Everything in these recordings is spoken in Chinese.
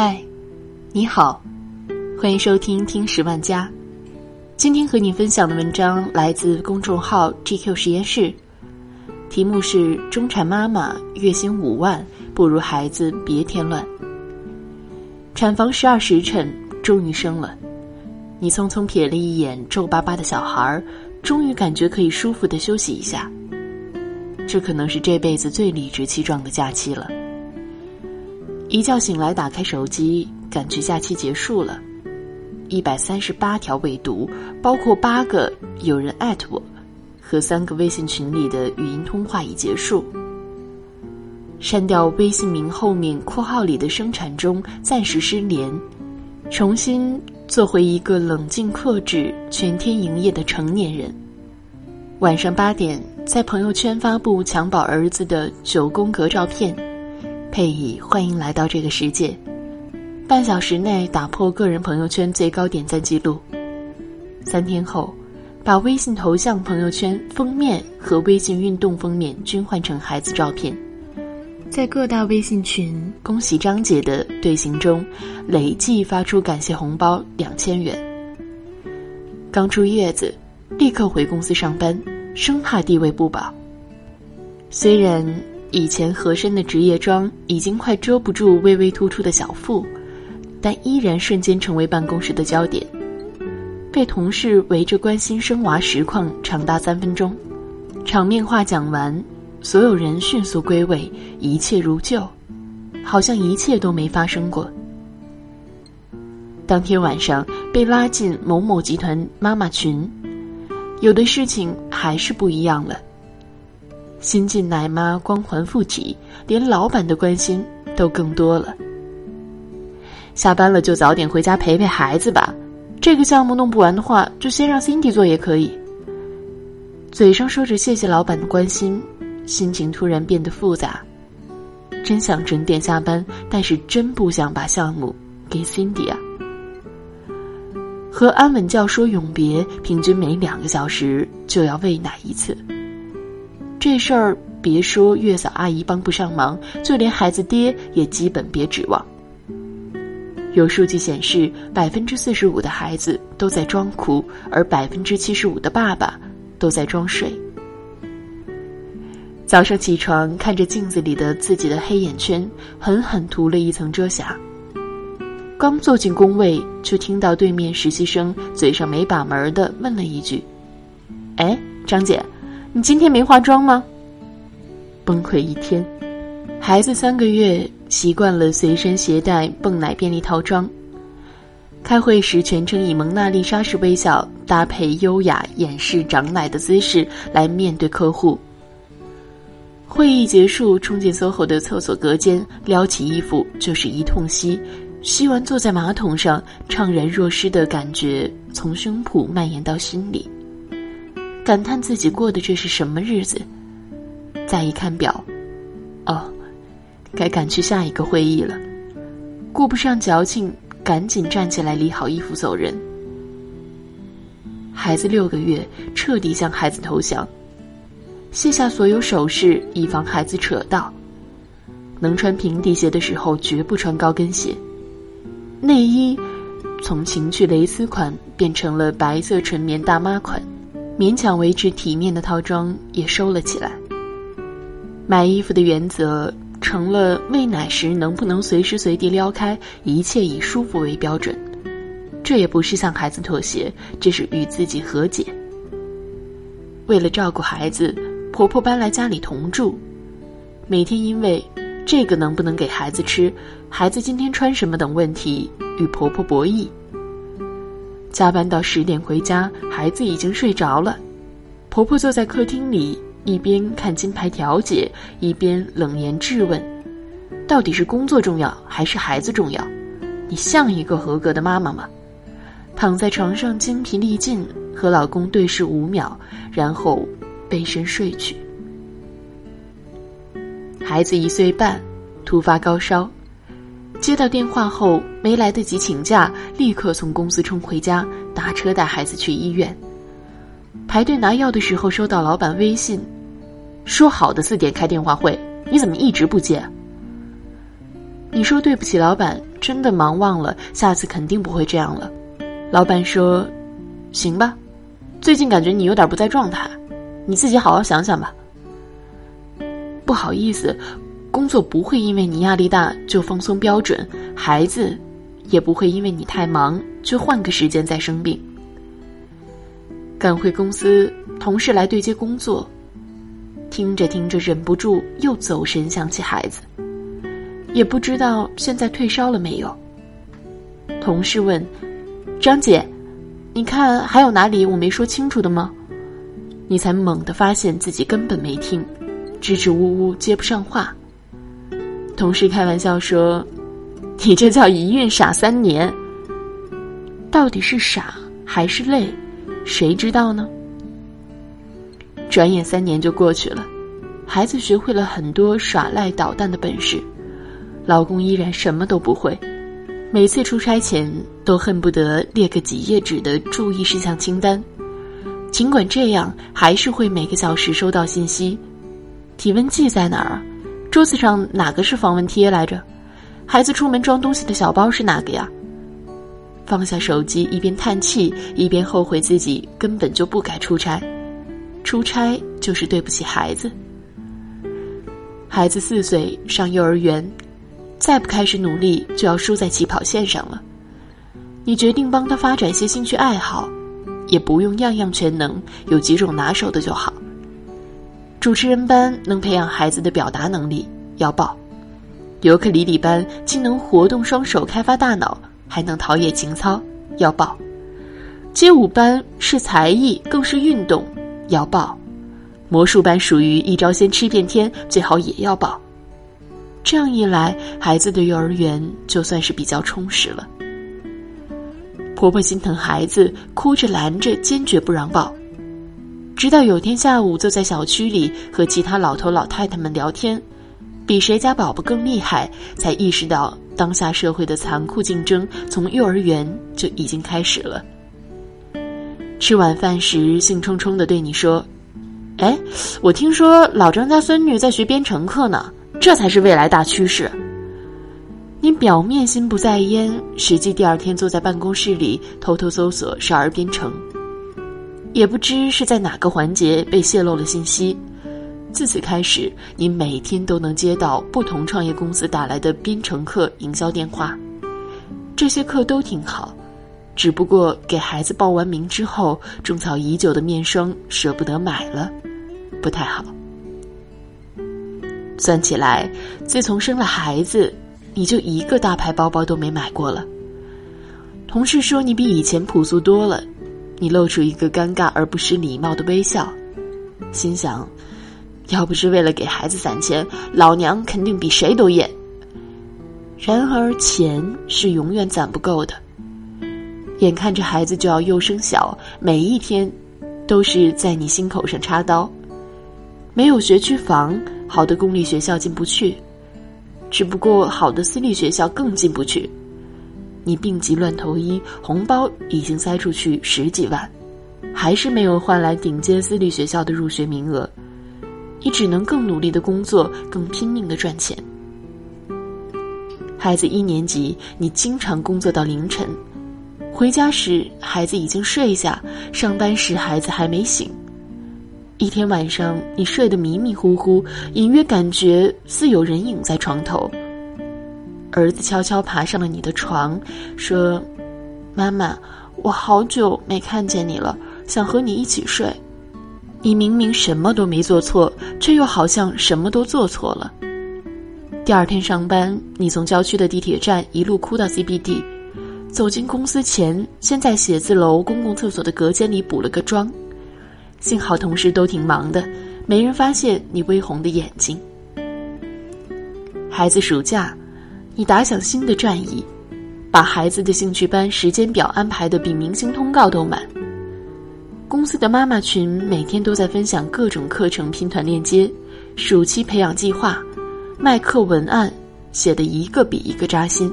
嗨，你好，欢迎收听《听十万家》。今天和你分享的文章来自公众号 GQ 实验室，题目是《中产妈妈月薪五万，不如孩子别添乱》。产房十二时辰，终于生了。你匆匆瞥了一眼皱巴巴的小孩儿，终于感觉可以舒服的休息一下。这可能是这辈子最理直气壮的假期了。一觉醒来，打开手机，感觉假期结束了。一百三十八条未读，包括八个有人艾特我，和三个微信群里的语音通话已结束。删掉微信名后面括号里的生产中暂时失联，重新做回一个冷静克制、全天营业的成年人。晚上八点，在朋友圈发布襁褓儿子的九宫格照片。配以欢迎来到这个世界，半小时内打破个人朋友圈最高点赞记录。三天后，把微信头像、朋友圈封面和微信运动封面均换成孩子照片，在各大微信群恭喜张姐的队形中，累计发出感谢红包两千元。刚出月子，立刻回公司上班，生怕地位不保。虽然。以前合身的职业装已经快遮不住微微突出的小腹，但依然瞬间成为办公室的焦点，被同事围着关心生娃实况长达三分钟。场面话讲完，所有人迅速归位，一切如旧，好像一切都没发生过。当天晚上被拉进某某集团妈妈群，有的事情还是不一样了。新晋奶妈光环附体，连老板的关心都更多了。下班了就早点回家陪陪孩子吧，这个项目弄不完的话，就先让 Cindy 做也可以。嘴上说着谢谢老板的关心，心情突然变得复杂。真想准点下班，但是真不想把项目给 Cindy 啊。和安稳觉说永别，平均每两个小时就要喂奶一次。这事儿别说月嫂阿姨帮不上忙，就连孩子爹也基本别指望。有数据显示，百分之四十五的孩子都在装哭，而百分之七十五的爸爸都在装睡。早上起床，看着镜子里的自己的黑眼圈，狠狠涂了一层遮瑕。刚坐进工位，就听到对面实习生嘴上没把门的问了一句：“哎，张姐。”你今天没化妆吗？崩溃一天，孩子三个月，习惯了随身携带泵奶便利套装。开会时全程以蒙娜丽莎式微笑搭配优雅掩饰长奶的姿势来面对客户。会议结束，冲进 SOHO 的厕所隔间，撩起衣服就是一通吸，吸完坐在马桶上，怅然若失的感觉从胸脯蔓延到心里。感叹自己过的这是什么日子？再一看表，哦，该赶去下一个会议了。顾不上矫情，赶紧站起来理好衣服走人。孩子六个月，彻底向孩子投降，卸下所有首饰，以防孩子扯到。能穿平底鞋的时候，绝不穿高跟鞋。内衣从情趣蕾丝款变成了白色纯棉大妈款。勉强维持体面的套装也收了起来。买衣服的原则成了喂奶时能不能随时随地撩开，一切以舒服为标准。这也不是向孩子妥协，这是与自己和解。为了照顾孩子，婆婆搬来家里同住，每天因为这个能不能给孩子吃，孩子今天穿什么等问题与婆婆博弈。加班到十点回家，孩子已经睡着了。婆婆坐在客厅里，一边看金牌调解，一边冷言质问：“到底是工作重要还是孩子重要？你像一个合格的妈妈吗？”躺在床上精疲力尽，和老公对视五秒，然后背身睡去。孩子一岁半，突发高烧。接到电话后，没来得及请假，立刻从公司冲回家，打车带孩子去医院。排队拿药的时候，收到老板微信，说好的四点开电话会，你怎么一直不接？你说对不起老板，真的忙忘了，下次肯定不会这样了。老板说：“行吧，最近感觉你有点不在状态，你自己好好想想吧。”不好意思，工作不会因为你压力大就放松标准，孩子也不会因为你太忙就换个时间再生病。赶回公司，同事来对接工作，听着听着忍不住又走神想起孩子，也不知道现在退烧了没有。同事问。张姐，你看还有哪里我没说清楚的吗？你才猛地发现自己根本没听，支支吾吾接不上话。同事开玩笑说：“你这叫一孕傻三年。”到底是傻还是累，谁知道呢？转眼三年就过去了，孩子学会了很多耍赖捣蛋的本事，老公依然什么都不会。每次出差前都恨不得列个几页纸的注意事项清单，尽管这样，还是会每个小时收到信息：体温计在哪儿？桌子上哪个是防蚊贴来着？孩子出门装东西的小包是哪个呀？放下手机，一边叹气，一边后悔自己根本就不该出差。出差就是对不起孩子。孩子四岁上幼儿园。再不开始努力，就要输在起跑线上了。你决定帮他发展些兴趣爱好，也不用样样全能，有几种拿手的就好。主持人班能培养孩子的表达能力，要报；尤克里里班既能活动双手、开发大脑，还能陶冶情操，要报；街舞班是才艺，更是运动，要报；魔术班属于一招鲜吃遍天，最好也要报。这样一来，孩子的幼儿园就算是比较充实了。婆婆心疼孩子，哭着拦着，坚决不让抱。直到有天下午，坐在小区里和其他老头老太太们聊天，比谁家宝宝更厉害，才意识到当下社会的残酷竞争从幼儿园就已经开始了。吃晚饭时，兴冲冲的对你说：“哎，我听说老张家孙女在学编程课呢。”这才是未来大趋势。你表面心不在焉，实际第二天坐在办公室里偷偷搜索少儿编程，也不知是在哪个环节被泄露了信息。自此开始，你每天都能接到不同创业公司打来的编程课营销电话。这些课都挺好，只不过给孩子报完名之后，种草已久的面霜舍不得买了，不太好。算起来，自从生了孩子，你就一个大牌包包都没买过了。同事说你比以前朴素多了，你露出一个尴尬而不失礼貌的微笑，心想，要不是为了给孩子攒钱，老娘肯定比谁都艳。然而钱是永远攒不够的，眼看着孩子就要幼升小，每一天，都是在你心口上插刀，没有学区房。好的公立学校进不去，只不过好的私立学校更进不去。你病急乱投医，红包已经塞出去十几万，还是没有换来顶尖私立学校的入学名额。你只能更努力的工作，更拼命的赚钱。孩子一年级，你经常工作到凌晨，回家时孩子已经睡下，上班时孩子还没醒。一天晚上，你睡得迷迷糊糊，隐约感觉似有人影在床头。儿子悄悄爬上了你的床，说：“妈妈，我好久没看见你了，想和你一起睡。”你明明什么都没做错，却又好像什么都做错了。第二天上班，你从郊区的地铁站一路哭到 CBD，走进公司前，先在写字楼公共厕所的隔间里补了个妆。幸好同事都挺忙的，没人发现你微红的眼睛。孩子暑假，你打响新的战役，把孩子的兴趣班时间表安排的比明星通告都满。公司的妈妈群每天都在分享各种课程拼团链接，暑期培养计划，卖课文案写的一个比一个扎心。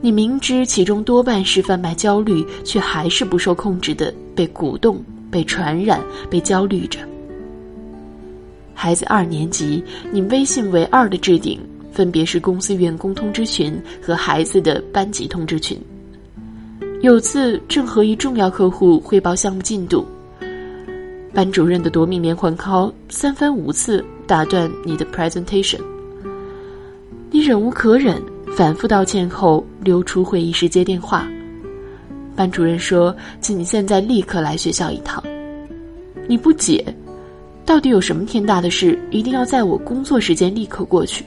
你明知其中多半是贩卖焦虑，却还是不受控制的被鼓动。被传染，被焦虑着。孩子二年级，你微信为二的置顶分别是公司员工通知群和孩子的班级通知群。有次正和一重要客户汇报项目进度，班主任的夺命连环 call 三番五次打断你的 presentation，你忍无可忍，反复道歉后溜出会议室接电话。班主任说：“请你现在立刻来学校一趟。”你不解，到底有什么天大的事，一定要在我工作时间立刻过去？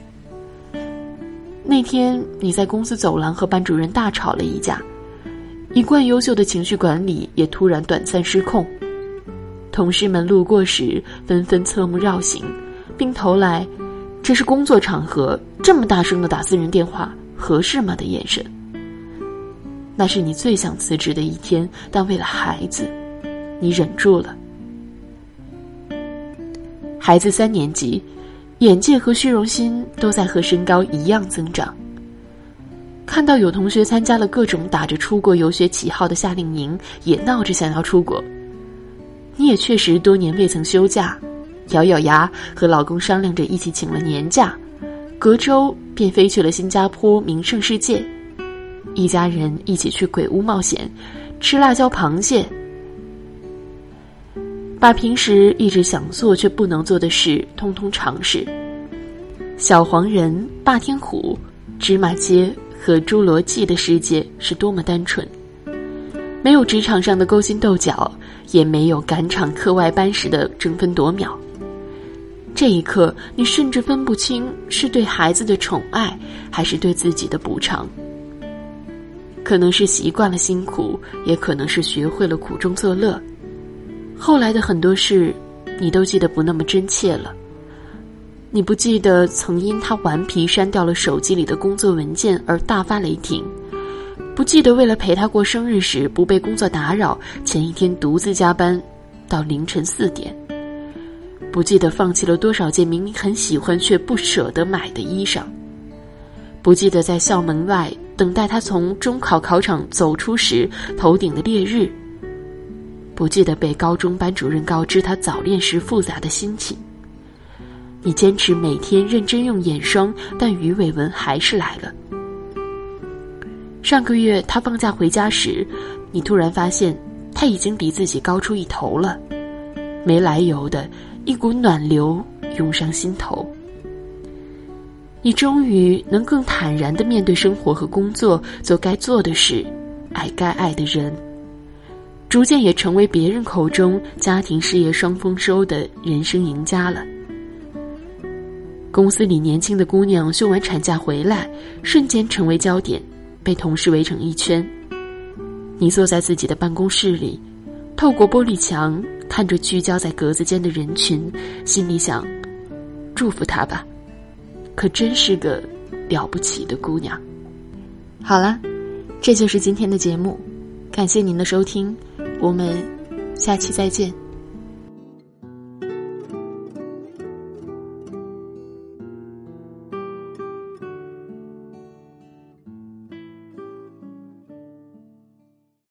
那天你在公司走廊和班主任大吵了一架，一贯优秀的情绪管理也突然短暂失控。同事们路过时纷纷侧目绕行，并投来“这是工作场合，这么大声的打私人电话合适吗”的眼神。那是你最想辞职的一天，但为了孩子，你忍住了。孩子三年级，眼界和虚荣心都在和身高一样增长。看到有同学参加了各种打着出国游学旗号的夏令营，也闹着想要出国。你也确实多年未曾休假，咬咬牙和老公商量着一起请了年假，隔周便飞去了新加坡名胜世界，一家人一起去鬼屋冒险，吃辣椒螃蟹。把平时一直想做却不能做的事通通尝试。小黄人、霸天虎、芝麻街和侏罗纪的世界是多么单纯，没有职场上的勾心斗角，也没有赶场课外班时的争分夺秒。这一刻，你甚至分不清是对孩子的宠爱，还是对自己的补偿。可能是习惯了辛苦，也可能是学会了苦中作乐。后来的很多事，你都记得不那么真切了。你不记得曾因他顽皮删掉了手机里的工作文件而大发雷霆，不记得为了陪他过生日时不被工作打扰，前一天独自加班到凌晨四点，不记得放弃了多少件明明很喜欢却不舍得买的衣裳，不记得在校门外等待他从中考考场走出时头顶的烈日。不记得被高中班主任告知他早恋时复杂的心情。你坚持每天认真用眼霜，但鱼尾纹还是来了。上个月他放假回家时，你突然发现他已经比自己高出一头了，没来由的一股暖流涌上心头。你终于能更坦然的面对生活和工作，做该做的事，爱该爱的人。逐渐也成为别人口中家庭事业双丰收的人生赢家了。公司里年轻的姑娘休完产假回来，瞬间成为焦点，被同事围成一圈。你坐在自己的办公室里，透过玻璃墙看着聚焦在格子间的人群，心里想：祝福她吧，可真是个了不起的姑娘。好了，这就是今天的节目，感谢您的收听。我们下期再见。